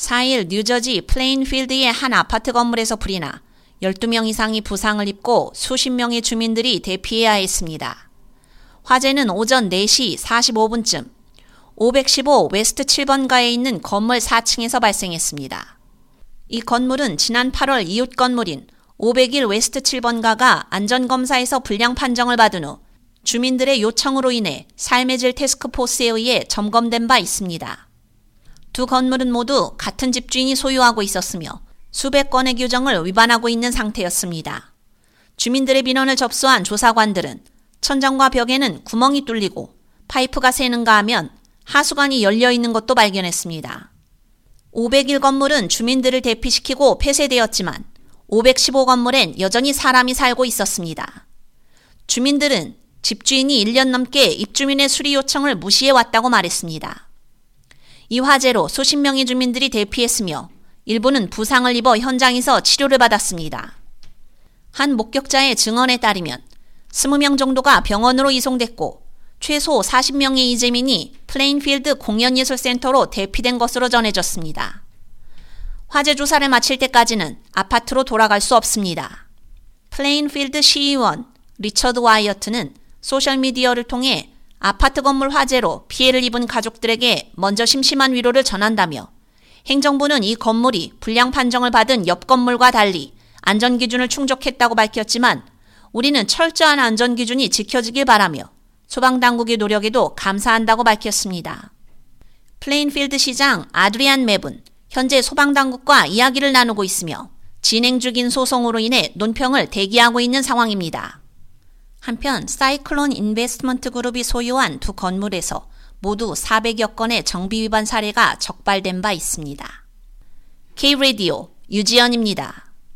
4일 뉴저지 플레인필드의 한 아파트 건물에서 불이 나 12명 이상이 부상을 입고 수십 명의 주민들이 대피해야 했습니다. 화재는 오전 4시 45분쯤 515 웨스트 7번가에 있는 건물 4층에서 발생했습니다. 이 건물은 지난 8월 이웃 건물인 501 웨스트 7번가가 안전검사에서 불량 판정을 받은 후 주민들의 요청으로 인해 삶의 질 태스크포스에 의해 점검된 바 있습니다. 두 건물은 모두 같은 집주인이 소유하고 있었으며 수백 건의 규정을 위반하고 있는 상태였습니다. 주민들의 민원을 접수한 조사관들은 천장과 벽에는 구멍이 뚫리고 파이프가 새는가 하면 하수관이 열려 있는 것도 발견했습니다. 501 건물은 주민들을 대피시키고 폐쇄되었지만 515 건물엔 여전히 사람이 살고 있었습니다. 주민들은 집주인이 1년 넘게 입주민의 수리 요청을 무시해 왔다고 말했습니다. 이 화재로 수십 명의 주민들이 대피했으며 일부는 부상을 입어 현장에서 치료를 받았습니다. 한 목격자의 증언에 따르면 20명 정도가 병원으로 이송됐고 최소 40명의 이재민이 플레인필드 공연예술센터로 대피된 것으로 전해졌습니다. 화재 조사를 마칠 때까지는 아파트로 돌아갈 수 없습니다. 플레인필드 시의원 리처드 와이어트는 소셜미디어를 통해 아파트 건물 화재로 피해를 입은 가족들에게 먼저 심심한 위로를 전한다며 행정부는 이 건물이 불량 판정을 받은 옆 건물과 달리 안전 기준을 충족했다고 밝혔지만 우리는 철저한 안전 기준이 지켜지길 바라며 소방 당국의 노력에도 감사한다고 밝혔습니다. 플레인필드 시장 아드리안 맵은 현재 소방 당국과 이야기를 나누고 있으며 진행 중인 소송으로 인해 논평을 대기하고 있는 상황입니다. 한편 사이클론 인베스트먼트 그룹이 소유한 두 건물에서 모두 400여 건의 정비 위반 사례가 적발된 바 있습니다. K-Radio 유지연입니다.